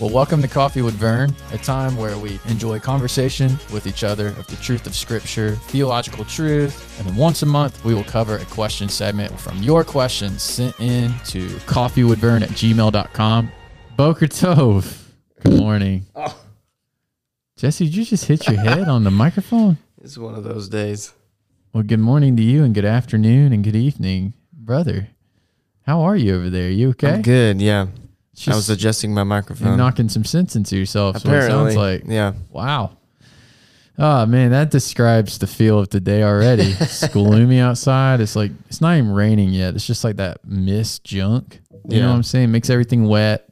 Well, welcome to Coffee with Vern, a time where we enjoy conversation with each other of the truth of Scripture, theological truth, and then once a month we will cover a question segment from your questions sent in to coffeewithvern at gmail.com. Boker Tove, good morning. Oh. Jesse, did you just hit your head on the microphone? It's one of those days. Well, good morning to you and good afternoon and good evening, brother. How are you over there? You okay? I'm good. Yeah, It's I was adjusting my microphone. you're knocking some sense into yourself. what it Apparently, sounds like. yeah. Wow. Oh man, that describes the feel of the day already. it's gloomy outside. It's like it's not even raining yet. It's just like that mist junk. You know what I'm saying? Makes everything wet.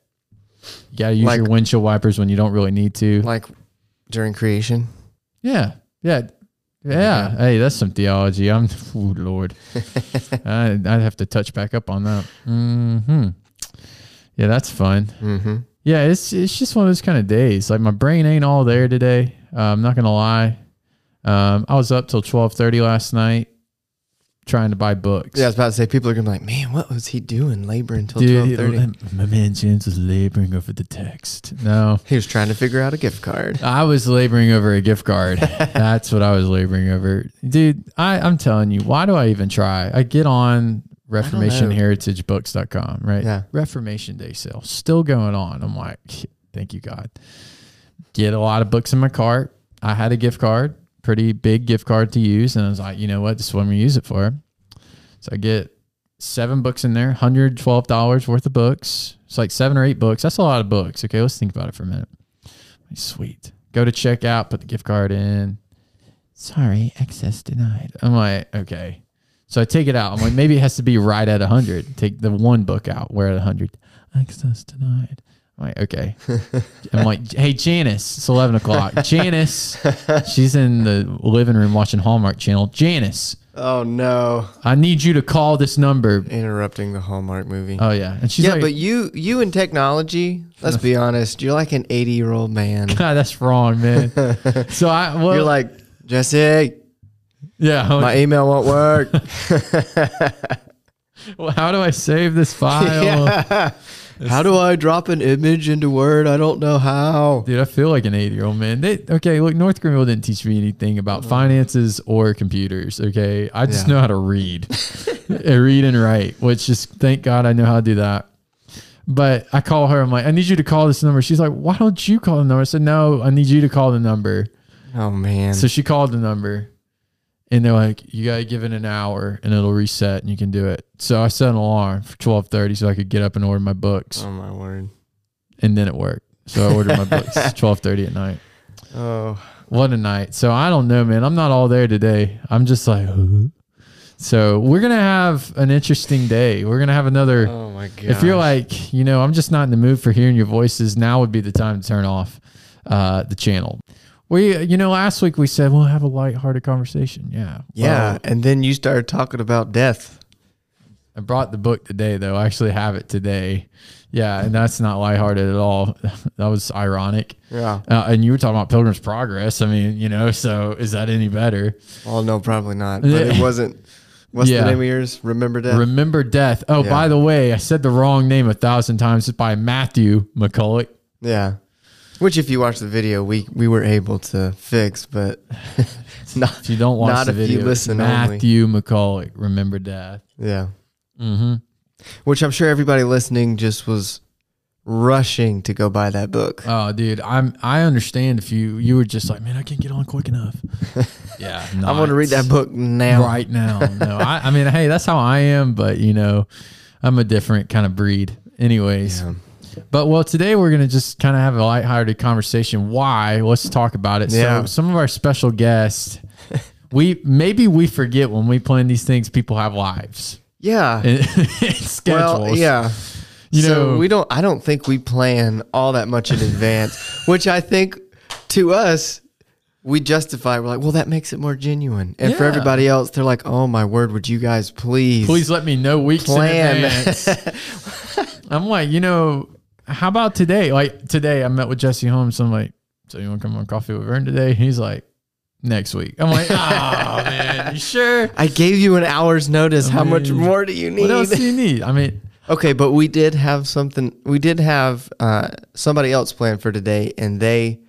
You gotta use Like- your windshield wipers when you don't really need to. Like during creation. Yeah. Yeah. Yeah. Hey, that's some theology. I'm oh Lord. I I'd have to touch back up on that. hmm Yeah, that's fun. Mm-hmm. Yeah, it's it's just one of those kind of days. Like my brain ain't all there today. Uh, I'm not gonna lie. Um, I was up till twelve thirty last night trying to buy books. Yeah, I was about to say people are gonna be like, man, what was he doing, laboring until twelve thirty? Um, my man James was laboring over the text. No, He was trying to figure out a gift card. I was laboring over a gift card. That's what I was laboring over, dude. I I'm telling you, why do I even try? I get on ReformationHeritageBooks.com, right? Yeah. Reformation Day sale still going on. I'm like, thank you God. Get a lot of books in my cart. I had a gift card, pretty big gift card to use, and I was like, you know what, this is what I'm gonna use it for. So I get seven books in there, hundred twelve dollars worth of books. It's like seven or eight books. That's a lot of books. Okay, let's think about it for a minute. Sweet. Go to checkout, put the gift card in. Sorry, access denied. I'm like, okay. So I take it out. I'm like, maybe it has to be right at 100. Take the one book out. Where at 100? Access denied. I'm like, okay. I'm like, hey, Janice, it's 11 o'clock. Janice, she's in the living room watching Hallmark Channel. Janice, Oh no, I need you to call this number. interrupting the Hallmark movie. Oh, yeah. And she's yeah, like, but you, you in technology. Let's be honest. You're like an eighty year old man. God, that's wrong, man. so I, well, You're like Jesse. yeah. I'm My like, email won't work. well, how do I save this file? yeah. How do I drop an image into Word? I don't know how. Dude, I feel like an 80 year old man. They, okay, look, North Greenville didn't teach me anything about mm. finances or computers. Okay. I just Yeah. know how to read, read and write, which just thank God I know how to do that. But I call her. I'm like, I need you to call this number. She's like, why don't you call the number? I said, no, I need you to call the number. Oh man. So she called the number and they're like, you got to give it an hour and it'll reset and you can do it. So I set an alarm for 1230 so I could get up and order my books oh my word. and then it worked. So I ordered my books 1230 at night. Oh. What a night. So I don't know, man. I'm not all there today. I'm just like, so we're to have an interesting day. We're to have another. Oh my god. if you're like, you know, I'm just not in the mood for hearing your voices, now would be the time to turn off uh, the channel. We, you know, last week we said we'll have a lighthearted conversation. Yeah. Yeah, Well, and then you started talking about death. I brought the book today, though. I actually have it today. Yeah. And that's not lighthearted at all. that was ironic. Yeah. Uh, and you were talking about Pilgrim's Progress. I mean, you know, so is that any better? Well, no, probably not. But it wasn't. What's Yeah. the name of yours? Remember death. Remember Death. Oh, Yeah. by the way, I said the wrong name a thousand times. It's by Matthew McCullough. yeah. Which, if you watch the video, we we were able to fix, but not. If you don't watch the if you video, listen only. Matthew McCullough. Remember Death. Yeah. Mm-hmm. Which I'm sure everybody listening just was rushing to go buy that book. Oh, dude, I'm. I understand if you you were just like, man, I can't get on quick enough. yeah, I want to read that book now. right now. No, I, I mean, hey, that's how I am, but you know, I'm a different kind of breed. Anyways, Yeah. But well, today we're gonna just kind of have a lighthearted conversation. Why? Let's talk about it. Yeah. So some of our special guests, we maybe we forget when we plan these things. People have lives Yeah. and, and schedules. Well, yeah. You so know- we don't. I don't think we plan all that much in advance, which I think to us we justify. We're like, well, that makes it more genuine, and for everybody else, they're like, oh my word, would you guys please, Please let me know weeks plan? in advance. I'm like, you know, how about today? Like today, I met with Jesse Holmes. I'm like, so you want to come on coffee with Vern today? He's like, next week. I'm like, oh man, you sure? I gave you an hour's notice. How much more do you need? What else do you need? I mean, Okay, but we did have something. We did have uh, somebody else planned for today, and they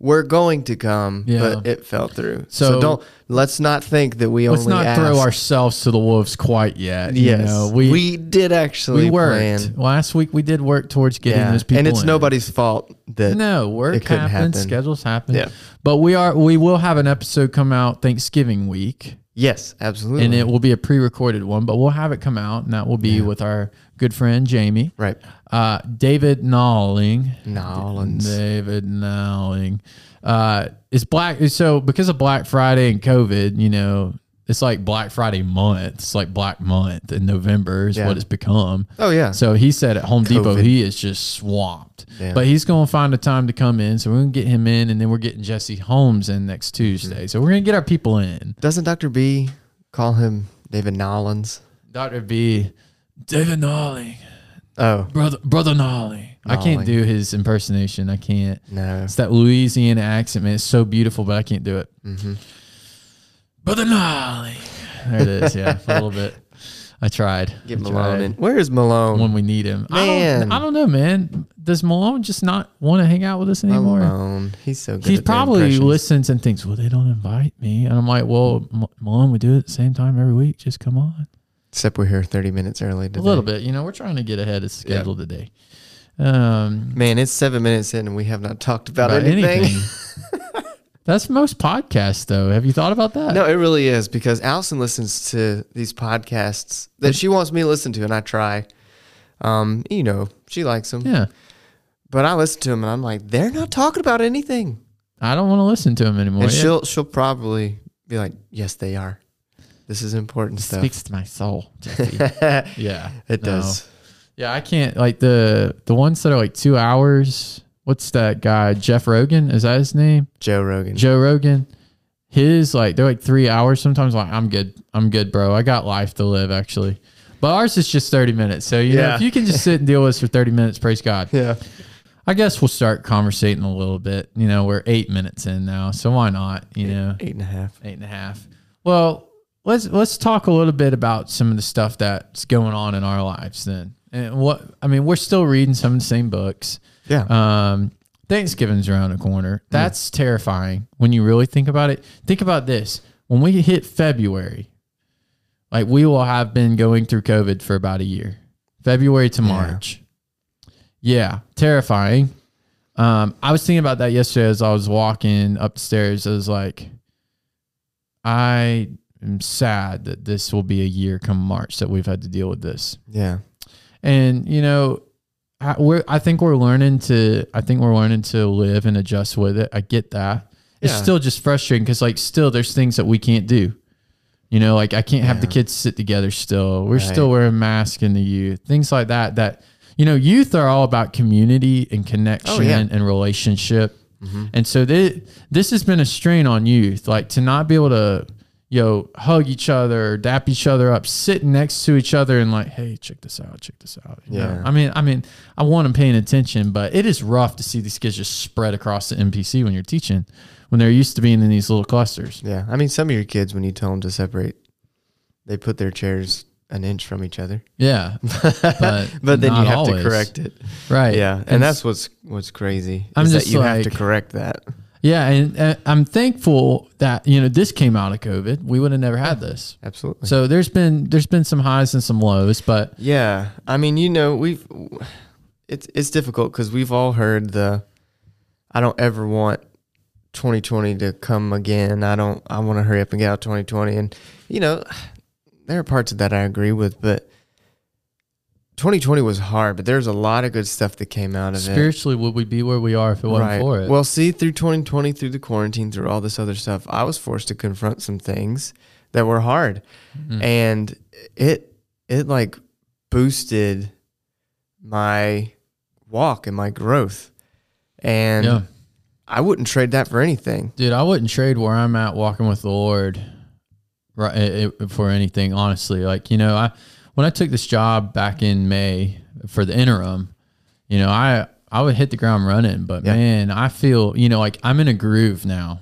were going to come, Yeah. but it fell through. So, So- don't let's not think that we let's only not asked. throw ourselves to the wolves quite yet. you Yes, know, we, we did actually we worked plan. last week. We did work towards getting Yeah, those people, and it's in. nobody's fault that No, work it happens, happen. schedules happen. Yeah. But we are we will have an episode come out Thanksgiving week. Yes, absolutely. And it will be a pre-recorded one, but we'll have it come out, and that will be with our good friend Jamie, right. uh, David Nalling. Nolans. David Nalling uh, is black. So because of Black Friday and COVID, you know, it's like Black Friday month. It's like Black Month in November is Yeah. what it's become. Oh yeah. So he said at Home Depot COVID. he is just swamped. Yeah. But he's going to find a time to come in. So we're going to get him in, and then we're getting Jesse Holmes in next Tuesday. Mm-hmm. So we're going to get our people in. Doesn't Doctor B call him David Nollins? Dr. B, David Nalling, Oh brother, brother Nalling. I can't do his impersonation. I can't. no. It's that Louisiana accent, man. It's so beautiful, but I can't do it. Mm-hmm. Brother Nolly. There it is. Yeah, a little bit. I tried. Get I Malone tried. in. Where is Malone? when we need him. I Man. don't, I don't know, man. Does Malone just not want to hang out with us anymore? Malone. He's so good. He probably impressions. listens and thinks, well, they don't invite me. And I'm like, well, M- Malone, we do it at the same time every week. Just come on. Except we're here 30 minutes early today. A little bit. You know, we're trying to get ahead of schedule today. Um, Man, it's seven minutes in and we have not talked about, about anything. anything. That's most podcasts, though. Have you thought about that? No, it really is because Allison listens to these podcasts that she wants me to listen to, and I try. Um, you know, she likes them, Yeah. but I listen to them, and I'm like, they're not talking about anything. I don't want to listen to them anymore. and Yeah. she'll she'll probably be like, yes, they are. This is important stuff. speaks to my soul. Jesse. it no. does. Yeah, I can't like the the ones that are like two hours. What's that guy? Jeff Rogan is that his name? Joe Rogan. Joe Rogan. His like they're like three hours. Sometimes like I'm good. I'm good, bro. I got life to live actually. But ours is just 30 minutes. So you know, Yeah. if you can just sit and deal with us for 30 minutes, praise God. yeah. I guess we'll start conversating a little bit. You know, we're eight minutes in now, so why not? You know, Eight and a half. eight and a half. Well, let's let's talk a little bit about some of the stuff that's going on in our lives then. And what I mean, we're still reading some of the same books. Yeah. Um, Thanksgiving's around the corner. That's terrifying when you really think about it. Think about this: when we hit February, like we will have been going through COVID for about a year, February to March. Yeah, terrifying. Um, I was thinking about that yesterday as I was walking upstairs. I was like, I am sad that this will be a year come March that we've had to deal with this. yeah. And you know, we're I think we're learning to I think we're learning to live and adjust with it. I get that. It's Yeah. still just frustrating because like still there's things that we can't do. You know, like I can't have the kids sit together still. We're Right. still wearing masks in the youth. Things like that that you know, youth are all about community and connection Oh, yeah. and relationship. Mhm. And so this has been a strain on youth, like to not be able to, you know, hug each other, dap each other up, sitting next to each other, and like, hey, check this out, check this out. You know? Yeah. I mean, I mean, I want them paying attention, but it is rough to see these kids just spread across the NPC when you're teaching, when they're used to being in these little clusters. Yeah. I mean, some of your kids, when you tell them to separate, they put their chairs an inch from each other. Yeah, but but then you have always. to correct it. right? Yeah, and, that's what's what's crazy. I'm is just that you have to correct that. Yeah, and uh, I'm thankful that you know this came out of COVID. We would have never had this. Absolutely. So there's been there's been some highs and some lows, but yeah, I mean, you know, we've it's it's difficult because we've all heard the I don't ever want 2020 to come again. I don't. I want to hurry up and get out 2020, and you know, there are parts of that I agree with, but 2020 was hard. But there's a lot of good stuff that came out of it. spiritually, would we be where we are if it wasn't for it? Well, see, through 2020, through the quarantine, through all this other stuff, I was forced to confront some things that were hard, Mhm. and it it like boosted my walk and my growth, and yeah, I wouldn't trade that for anything. dude, I wouldn't trade where I'm at walking with the Lord, right, for anything. Honestly, like you know, I when I took this job back in May for the interim, you know, I I would hit the ground running, but Yeah. man, I feel you know like I'm in a groove now.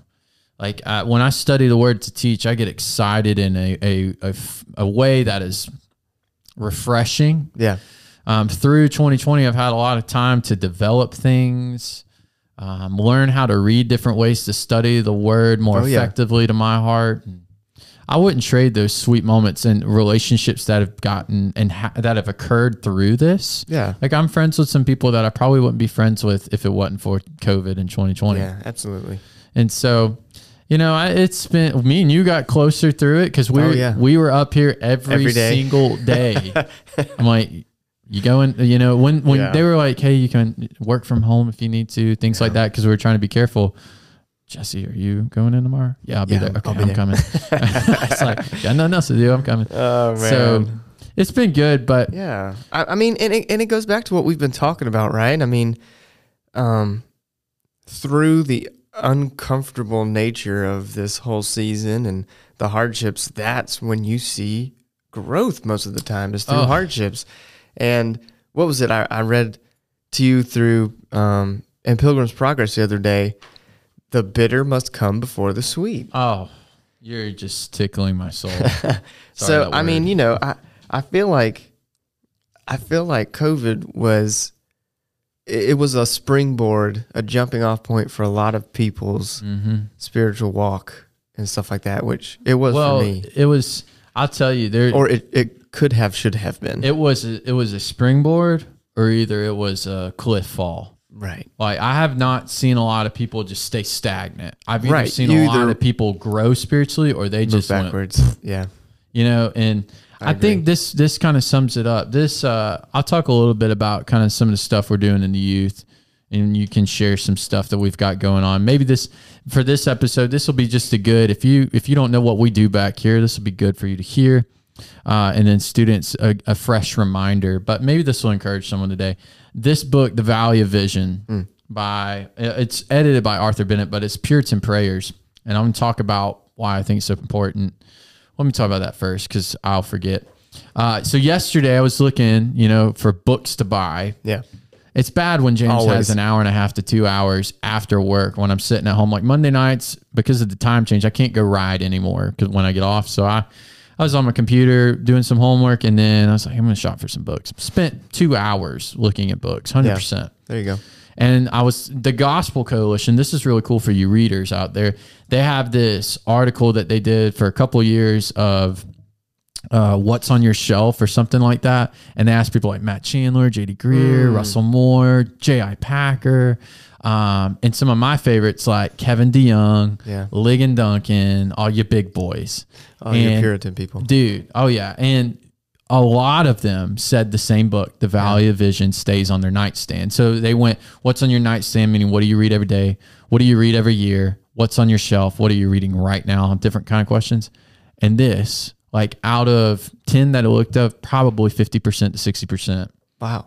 Like uh, when I study the word to teach, I get excited in a a a way that is refreshing. Yeah. Um, through 2020, I've had a lot of time to develop things, um, learn how to read different ways to study the word more Oh, yeah. effectively to my heart. I wouldn't trade those sweet moments and relationships that have gotten and ha- that have occurred through this. Yeah. Like I'm friends with some people that I probably wouldn't be friends with if it wasn't for COVID in 2020. Yeah, absolutely. And so, you know, I, it's been me and you got closer through it because we Oh, were yeah. we were up here every, Every day. single day. I'm like, you going? You know, when when Yeah. they were like, hey, you can work from home if you need to, things like that, because we were trying to be careful. Jesse, are you going in tomorrow? Yeah, I'll be Yeah, there. Okay, I'll be I'm there. coming. it's like, got nothing else to do. I'm coming. Oh man. So it's been good, but Yeah, I, I mean, and it, and it goes back to what we've been talking about, right? I mean, um, through the uncomfortable nature of this whole season and the hardships, that's when you see growth most of the time is through Oh. hardships. And what was it? I, I read to you through um, in Pilgrim's Progress the other day. The bitter must come before the sweet. oh, you're just tickling my soul. so I mean, you know, I I feel like I feel like COVID was it was a springboard, a jumping off point for a lot of people's hmm spiritual walk and stuff like that, which it was Well, for me. it was. I'll tell you, there Or it, it could have, should have been. it was a, it was a springboard or either it was a cliff fall. Right. Like I have not seen a lot of people just stay stagnant. I've either Right. seen You a lot of people grow spiritually or they just went, backwards. yeah. you know, and I I, think this this kind of sums it up. This uh I'll talk a little bit about kind of some of the stuff we're doing in the youth and you can share some stuff that we've got going on. Maybe this for this episode, this will be just a good if you if you don't know what we do back here, this will be good for you to hear. Uh, and then students a, a fresh reminder, but maybe this will encourage someone today. This book, The Valley of Vision, by it's edited by Arthur Bennett, but it's Puritan Prayers, and I'm going to talk about why I think it's so important. Let me talk about that first because I'll forget. Uh, so yesterday I was looking, you know, for books to buy. Yeah. It's bad when James Always. has an hour and a half to two hours after work when I'm sitting at home. Like Monday nights, because of the time change, I can't go ride anymore because when I get off. So I, I was on my computer doing some homework, and then I was like, I'm going to shop for some books. Spent two hours looking at books, hundred percent. There you go. And I was the Gospel Coalition. This is really cool for you readers out there. They have this article that they did for a couple years of uh, what's on your shelf or something like that. And they asked people like Matt Chandler, JD Greear, Russell Moore, J.I. Packer, um, and some of my favorites like Kevin DeYoung, Yeah. Ligon Duncan, all your big boys. Oh, you're And- Puritan people. Dude, oh yeah. And a lot of them said the same book, The Valley of Vision, stays on their nightstand. So they went, What's on your nightstand? Meaning, what do you read every day? What do you read every year? What's on your shelf? What are you reading right now? Different kind of questions. And this, like out of 10 that I looked up, probably 50% to 60%, Wow.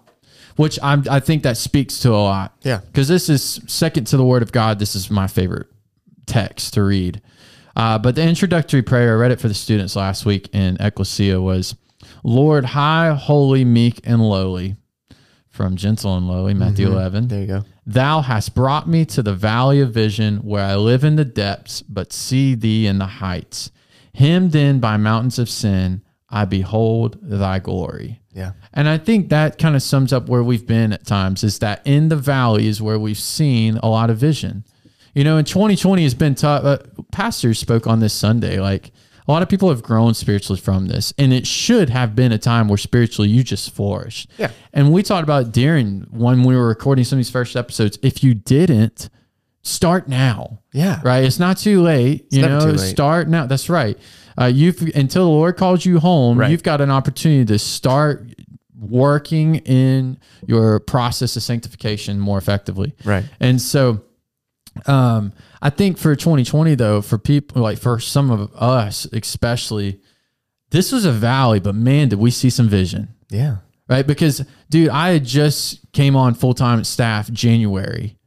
Which I'm, I think that speaks to a lot Yeah. because this is second to the word of God. This is my favorite text to read. Uh, but the introductory prayer, I read it for the students last week in Ecclesia, was Lord, high, holy, meek, and lowly, from gentle and lowly, Matthew 11. There you go. Thou hast brought me to the valley of vision where I live in the depths, but see thee in the heights. Hemmed in by mountains of sin, I behold thy glory. Yeah. And I think that kind of sums up where we've been at times is that in the valley is where we've seen a lot of vision. You know, in 2020 has been tough. Uh, pastors spoke on this Sunday. Like a lot of people have grown spiritually from this, and it should have been a time where spiritually you just flourished. Yeah. And we talked about during when we were recording some of these first episodes. If you didn't, start now Yeah. right? It's not too late. you never know, late. start now. That's right. Uh, you've until the Lord calls you home, Right. you've got an opportunity to start working in your process of sanctification more effectively. Right. And so, um, I think for 2020 though, for people like for some of us especially, this was a valley, but man, did we see some vision Yeah. right? Because, dude, I had just came on full time staff January.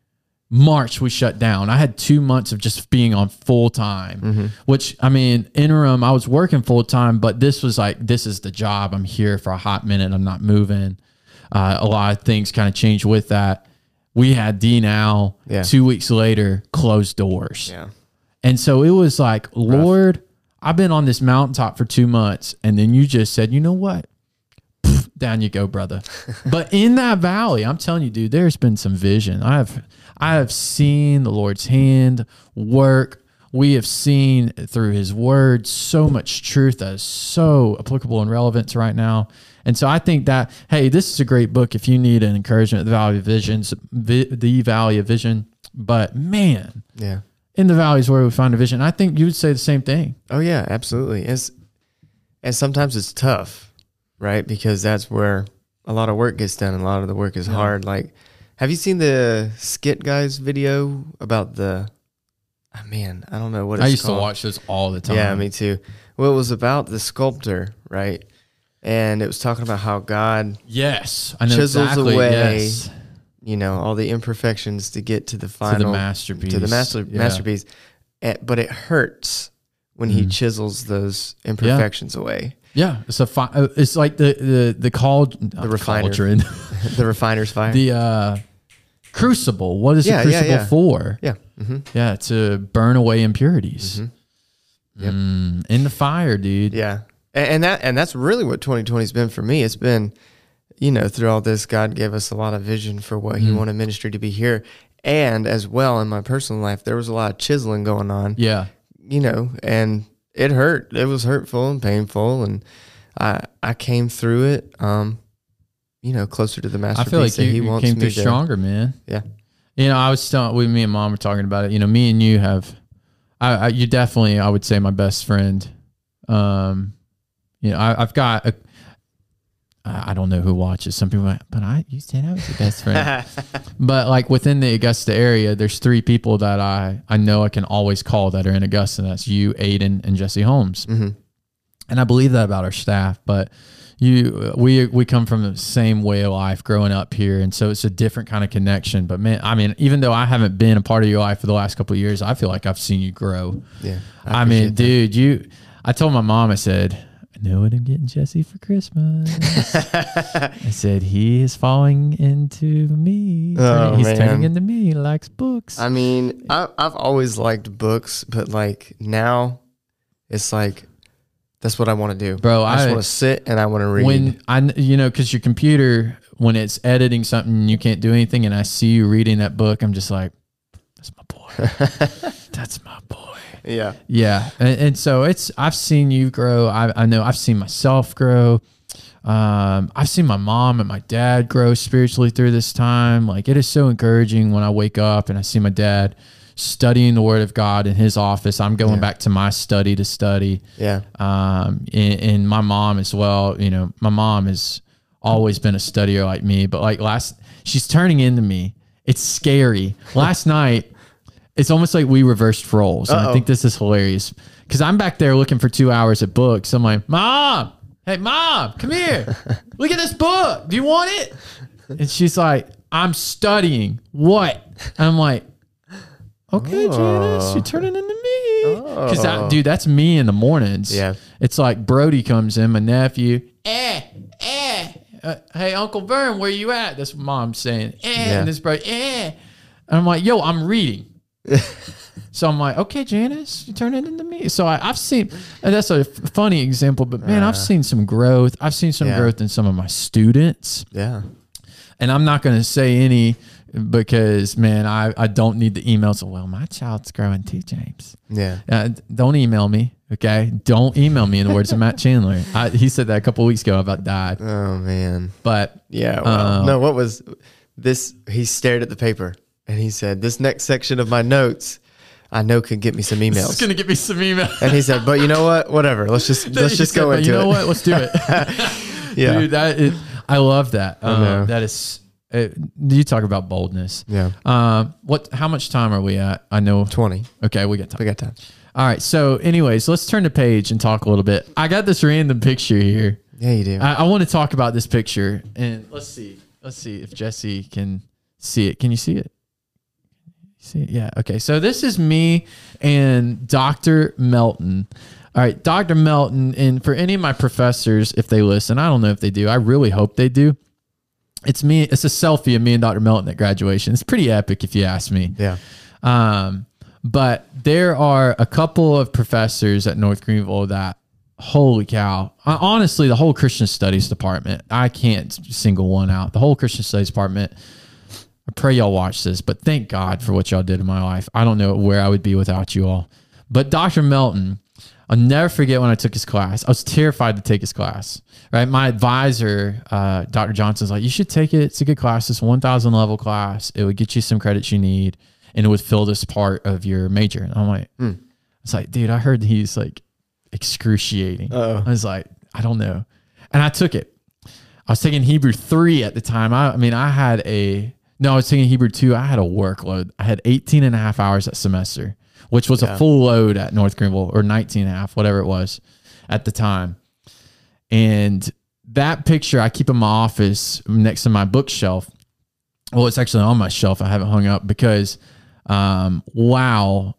March we shut down. I had two months of just being on full time, which I mean, interim, I was working full time, but this was like, this is the job. I'm here for a hot minute. I'm not moving. Uh, a lot of things kind of changed with that. We had D now Yeah. two weeks later, closed doors Yeah. And so it was like, Lord, I've been on this mountaintop for two months. And then you just said, you know what? Pff, Down you go, brother. but in that valley, I'm telling you, dude, there's been some vision. I have I have seen the Lord's hand work. We have seen through his word so much truth that is so applicable and relevant to right now. And so I think that, hey, this is a great book if you need an encouragement, The Valley of Visions, The Valley of Vision. But man, Yeah. in the valleys where we find a vision. I think you would say the same thing. Oh yeah, absolutely. It's, and sometimes it's tough, right? Because that's where a lot of work gets done and a lot of the work is hard. Like have you seen the skit guys video about the oh, man, I don't know what it's I used called. to watch this all the time. Yeah, me too. Well, it was about the sculptor, right? And it was talking about how God, Yes, I know Chisels exactly. away yes. you know, all the imperfections to get to the to final the masterpiece. to the master Yeah. masterpiece. Eh, But it hurts when he Mhm. chisels those imperfections away. Yeah, it's a fi- uh, it's like the the the called the refiner. the refiner's fire. the uh, crucible. What is Yeah, a crucible yeah. for? yeah. hmm Yeah, to burn away impurities Mhm. Yep. Mm, in the fire, dude. Yeah. And, and that and that's really what 2020 has been for me. It's been, you know, through all this, God gave us a lot of vision for what He Mhm. wanted ministry to be here. And as well in my personal life, there was a lot of chiseling going on. Yeah, you know, and it hurt. It was hurtful and painful, and I I came through it. Um, you know, closer to the I feel like that you, he you wants came me through to. stronger, man. Yeah. You know, I was telling we, me and mom were talking about it. You know, me and you have, I, I you definitely, I would say, my best friend. Um, you know, I, I've got, a, I don't know who watches. Some people, are, but I, you said I was your best friend. but like within the Augusta area, there's three people that I, I know I can always call that are in Augusta. And that's you, Aiden, and Jesse Holmes hmm and I believe that about our staff. But you, we we come from the same way of life growing up here, and so it's a different kind of connection. But man, I mean, even though I haven't been a part of your life for the last couple of years, I feel like I've seen you grow. Yeah, I, mean, appreciate dude, you. I told my mom, I said, I know what I'm getting Jesse for Christmas. I said he is falling into me. Oh, He's man. turning into me. He likes books. I mean, I, I've always liked books, but like now, it's like that's what I want to do, Bro, I just want to sit and I want to read. when I, you know, because your computer, when it's editing something, you can't do anything, and I see you reading that book, I'm just like, that's my boy. that's my boy. yeah, Yeah, and, and so it's I've seen you grow. I, I know I've seen myself grow. Um, I've seen my mom and my dad grow spiritually through this time. Like it is so encouraging when I wake up and I see my dad studying the Word of God in his office. I'm going Yeah. back to my study to study yeah, um, and, and my mom as well. You know, my mom has always been a studier like me, but like last, she's turning into me. It's scary. Last night, it's almost like we reversed roles, and I think this is hilarious because I'm back there looking for two hours at books. I'm like, Mom, hey, Mom, come here, look at this book. Do you want it? And she's like, I'm studying. What? And I'm like, okay, Janice, Oh. you're turning into me. Because Oh. dude, that's me in the mornings. Yeah. It's like Brody comes in, my nephew. Eh, eh. Uh, hey, Uncle Vern, where you at? That's what mom's saying. Eh. Yeah. And this Brody, eh. And I'm like, yo, I'm reading. so I'm like, okay, Janice, you turn it into me. So I, I've seen, that's a f- funny example, but man, I've seen some growth. I've seen some Uh. Yeah. growth in some of my students yeah, and I'm not going to say any because man, I, I don't need the emails. Well, my child's growing too, James. yeah. Uh, don't email me, okay? Don't email me. In the words of Matt Chandler, I, he said that a couple weeks ago. I about died, Oh man. but Yeah. Well, Uh, no, what was this? He stared at the paper and he said, "This next section of my notes, I know could get me some this is emails." going to get me some emails. And he said, "But you know what? Whatever. Let's just let's just said, go "But into you know it." what? Let's do it. Yeah. dude, that is, I love that. I. Um, that is. Uh, you talk about boldness. Yeah. Um, what? How much time are we at? I know. Twenty. Okay, we got time. We got time. All right. So, anyways, let's turn the page and talk a little bit. I got this random picture here. Yeah, you do. I, I want to talk about this picture, and let's see. Let's see if Jesse can see it. Can you see it? See it? Yeah. Okay. So this is me and Dr. Melton. All right, Dr. Melton, and for any of my professors, if they listen, I don't know if they do. I really hope they do. It's me. It's a selfie of me and Dr. Melton at graduation. It's pretty epic, if you ask me. yeah. Um, But there are a couple of professors at North Greenville that, holy cow! I, honestly, the whole Christian Studies department, I can't single one out. The whole Christian Studies department. I pray y'all watch this, but thank God for what y'all did in my life. I don't know where I would be without you all. But Dr. Melton, I'll never forget when I took his class. I was terrified to take his class. Right, my advisor, uh, Dr. Johnson's like, you should take it. It's a good class. It's one thousand level class. It would get you some credits you need and it would fill this part of your major. And I'm like, Hmm. it's like, dude, I heard he's like excruciating. Uh-oh. I was like, I don't know. And I took it. I was taking Hebrew three at the time. I, I mean, I had a, no, I was taking Hebrew two. I had a workload. I had 18 and a half hours that semester, which was Yeah. a full load at North Greenville or 19 and a half, whatever it was at the time. And that picture I keep in my office next to my bookshelf. Well, it's actually on my shelf. I haven't hung up because, um, wow,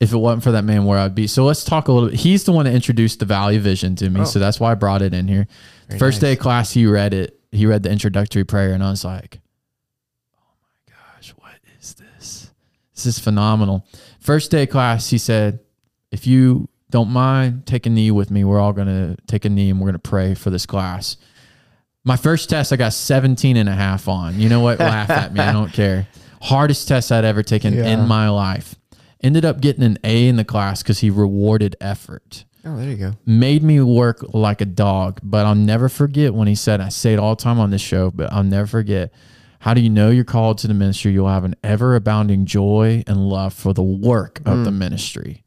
if it wasn't for that man, where I'd be. So let's talk a little bit. He's the one that introduced the value vision to me. Oh. So that's why I brought it in here. Very First day of class, he read it. He read the introductory prayer, and I was like, oh my gosh, what is this? This is phenomenal. First day of class, he said, if you don't mind, take a knee with me. We're all going to take a knee and we're going to pray for this class. My first test, I got 17 and a half on. You know what? Laugh at me. I don't care. Hardest test I'd ever taken Yeah. in my life. Ended up getting an A in the class because he rewarded effort Oh, there you go. made me work like a dog. But I'll never forget when he said, I say it all the time on this show, but I'll never forget. How do you know you're called to the ministry? You'll have an ever abounding joy and love for the work of the ministry.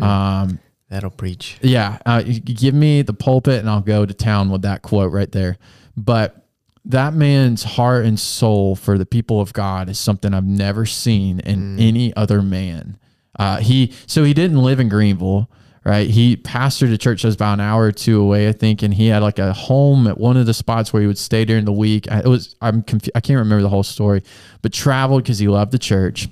Um, That'll preach. yeah, uh, give me the pulpit and I'll go to town with that quote right there. But that man's heart and soul for the people of God is something I've never seen in any other man. Uh, he so he didn't live in Greenville, right? He pastored a church that was about an hour or two away, I think, and he had like a home at one of the spots where he would stay during the week. I- It was I'm confu- I can't remember the whole story, but traveled because he loved the church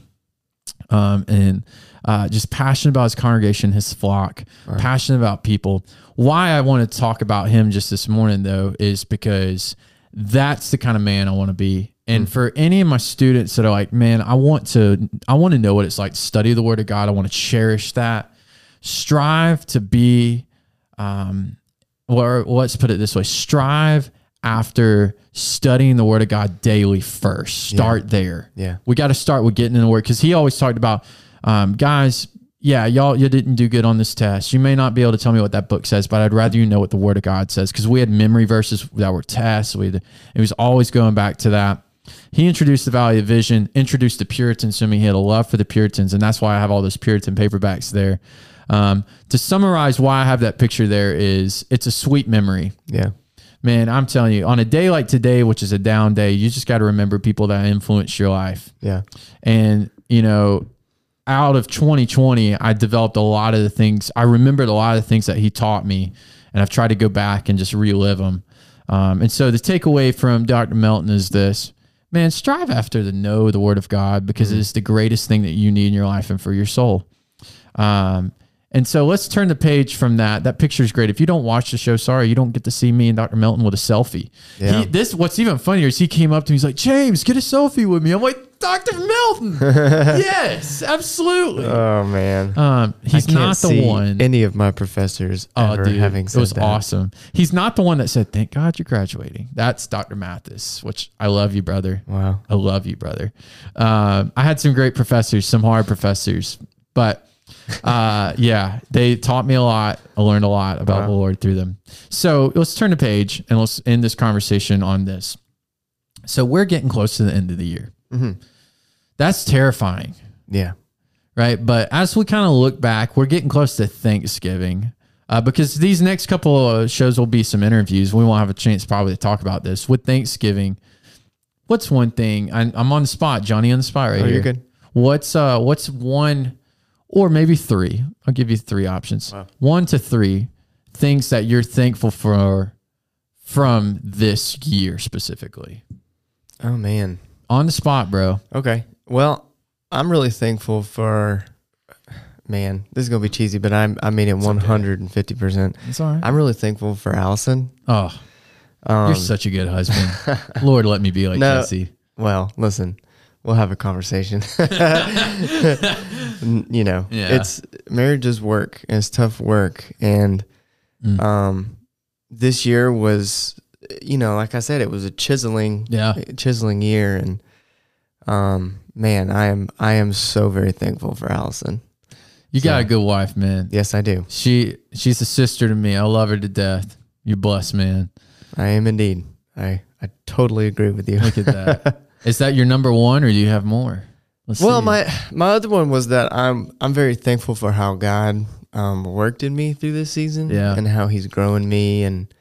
um, and uh, just passionate about his congregation, his flock, passionate about people. Why I want to talk about him just this morning, though, is because that's the kind of man I want to be. And for any of my students that are like, man, I want to, I want to know what it's like to study the Word of God. I want to cherish that. Strive to be, um, or let's put it this way: strive after studying the Word of God daily first. Start there. Yeah. we got to start with getting in the word because he always talked about um, guys yeah y'all you didn't do good on this test. You may not be able to tell me what that book says but i'd rather you know what the word of god says. Because we had memory verses that were tests. We had, it was always going back to that. He introduced the Valley of Vision introduced the puritans to me. He had a love for the puritans and that's why i have all those puritan paperbacks there um, to summarize why i have that picture there is it's a sweet memory Yeah. man i'm telling you on a day like today which is a down day you just got to remember people that influenced your life Yeah. and, you know, out of 2020, I developed a lot of the things. I remembered a lot of the things that he taught me, and I've tried to go back and just relive them. Um, and so the takeaway from Dr. Melton is this man, strive after to know the word of God because it is the greatest thing that you need in your life and for your soul. Um, and so let's turn the page from that. That picture is great. If you don't watch the show, sorry, you don't get to see me and Dr. Melton with a selfie. Yeah. He, this what's even funnier is he came up to me. He's like, James, get a selfie with me. I'm like, Dr. Melton. yes, absolutely. Oh man. um, he's not the see one. Any of my professors Oh, ever dude, having it said was that. awesome. He's not the one that said, "Thank God you're graduating." That's Dr. Mathis, which I love you, brother. Wow. I love you, brother. Um, I had some great professors, some hard professors, but uh, yeah, they taught me a lot. I learned a lot about Wow. the Lord through them. So let's turn the page and let's end this conversation on this. So we're getting close to the end of the year. Mhm. That's terrifying, Yeah. right? But as we kind of look back, we're getting close to Thanksgiving. Uh, because these next couple of shows will be some interviews. We won't have a chance probably to talk about this with Thanksgiving. What's one thing? I, I'm on the spot, Johnny, on the spot right Oh, here. you're good. What's uh what's one or maybe three? I'll give you three options. Wow. One to three things that you're thankful for from this year specifically. Oh man. On the spot, bro. Okay. Well, I'm really thankful for. Man, this is gonna be cheesy, but I'm I mean it 150. percent It's all right. I'm really thankful for Allison. Oh, Um, you're such a good husband. Lord, let me be like No. Jesse. well, listen, we'll have a conversation. You know, Yeah. it's marriage is work. and It's tough work, and Mm. um, this year was, you know, like I said, it was a chiseling, yeah. chiseling year, and um, man, I am I am so very thankful for Allison. You got a good wife, man. Yes, I do. She she's a sister to me. I love her to death. You blessed, man. I am indeed. I I totally agree with you. Look at that. Is that your number one, or do you have more? Let's Well, see. my my other one was that I'm I'm very thankful for how God um, worked in me through this season, Yeah. and how He's growing me, and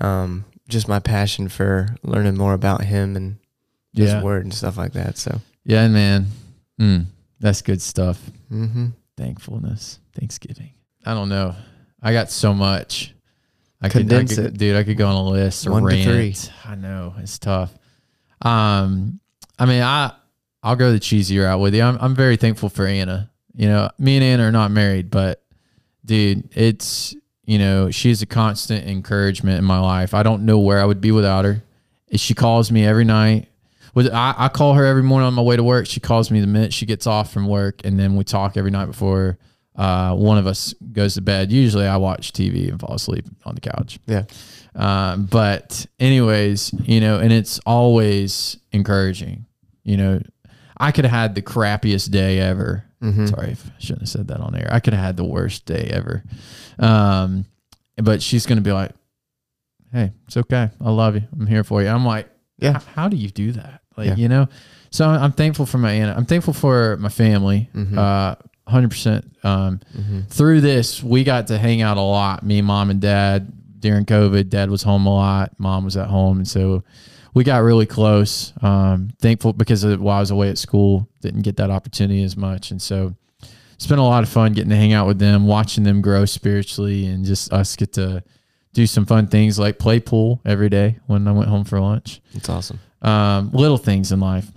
um, just my passion for learning more about Him and His yeah, Word and stuff like that. So, yeah, man. Mm, that's good stuff. hmm Thankfulness, Thanksgiving. I don't know. I got so much. I could, I Condense could- it. dude. I could go on a list or One to rant. three. I know it's tough. Um, I mean, I I'll go the cheesy route with you. I'm I'm very thankful for Anna. You know, me and Anna are not married, but dude, it's you know she's a constant encouragement in my life. I don't know where I would be without her. She calls me every night. With I, I call her every morning on my way to work. She calls me the minute she gets off from work, and then we talk every night before uh, one of us goes to bed. Usually, I watch TV and fall asleep on the couch. yeah, Um, but anyways, you know, and it's always encouraging. You know, I could have had the crappiest day ever. Mhm. Sorry if I shouldn't have said that on air. I could have had the worst day ever. Um, but she's gonna be like, "Hey, it's okay. I love you. I'm here for you." I'm like, Yeah. How do you do that? Like, Yeah. you know." So I'm thankful for my Anna. I'm thankful for my family. Mhm. Uh, hundred percent. Um, Mhm. through this, we got to hang out a lot. Me, mom, and dad during COVID. Dad was home a lot. Mom was at home, and so we got really close. Um, thankful because of, while I was away at school, didn't get that opportunity as much, and so it's been a lot of fun getting to hang out with them, watching them grow spiritually, and just us get to do some fun things like play pool every day when I went home for lunch it's awesome. um, little things in life.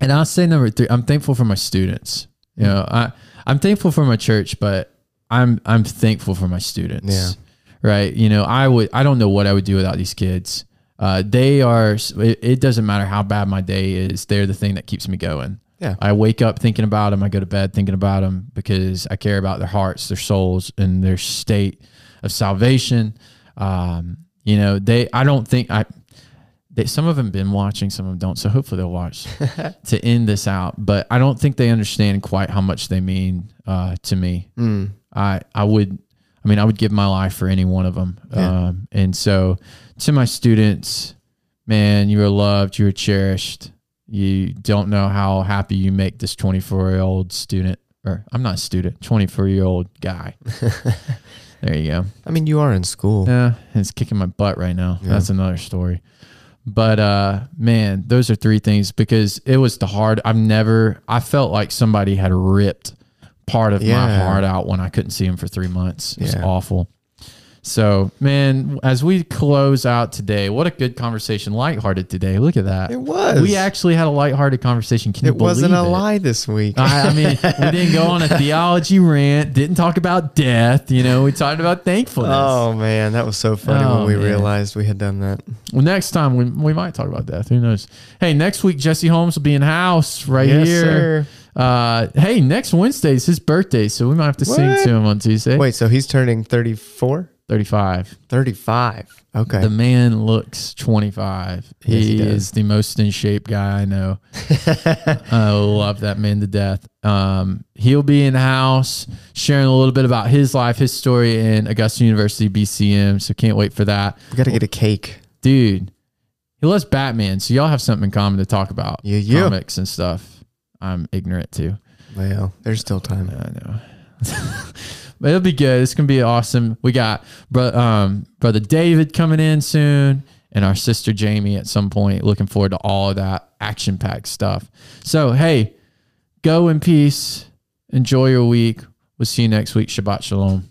And I'll say number three, I'm thankful for my students. You know, I I'm thankful for my church, but I'm I'm thankful for my students. Yeah. Right. You know, I would I don't know what I would do without these kids. Uh, they are. It, it doesn't matter how bad my day is. They're the thing that keeps me going. Yeah. I wake up thinking about them. I go to bed thinking about them because I care about their hearts, their souls, and their state of salvation. Um, you know, they. I don't think I. They, some of them been watching, some of them don't. So hopefully they'll watch to end this out. But I don't think they understand quite how much they mean uh, to me. Mm. I I would I mean I would give my life for any one of them. Yeah. Um, and so to my students, man, you are loved, you are cherished. You don't know how happy you make this 24 year old student or I'm not a student, 24 year old guy. there you go. I mean, you are in school. Yeah, it's kicking my butt right now. Yeah. That's another story. But uh man, those are three things because it was the hard I've never I felt like somebody had ripped part of my heart out when I couldn't see him for 3 months. It was Yeah. awful. So, man, as we close out today, what a good conversation. Lighthearted today. Look at that. It was. We actually had a lighthearted conversation. Can you It wasn't a it? lie this week. I, I mean, we didn't go on a theology rant, didn't talk about death. You know, we talked about thankfulness. oh man, that was so funny Oh, when we man. realized we had done that. Well, next time we, we might talk about death. Who knows? Hey, next week Jesse Holmes will be in house right Yes, here. sir. Uh, hey, next Wednesday is his birthday, so we might have to sing to him on Tuesday. Wait, so he's turning 34? thirty-five. 35. Okay. The man looks twenty-five. Yes, he he is the most in shape guy I know. I love that man to death. Um, he'll be in the house sharing a little bit about his life, his story in Augusta University BCM. So can't wait for that, we got to get a cake. dude. He loves Batman, so y'all have something in common to talk about. Yeah, yeah. comics and stuff. I'm ignorant too. Well, there's still time. I know. but it'll be good. It's gonna be awesome. We got bro- um, brother David coming in soon, and our sister Jamie at some point. Looking forward to all of that action packed stuff. So hey, go in peace. Enjoy your week. We'll see you next week. Shabbat shalom.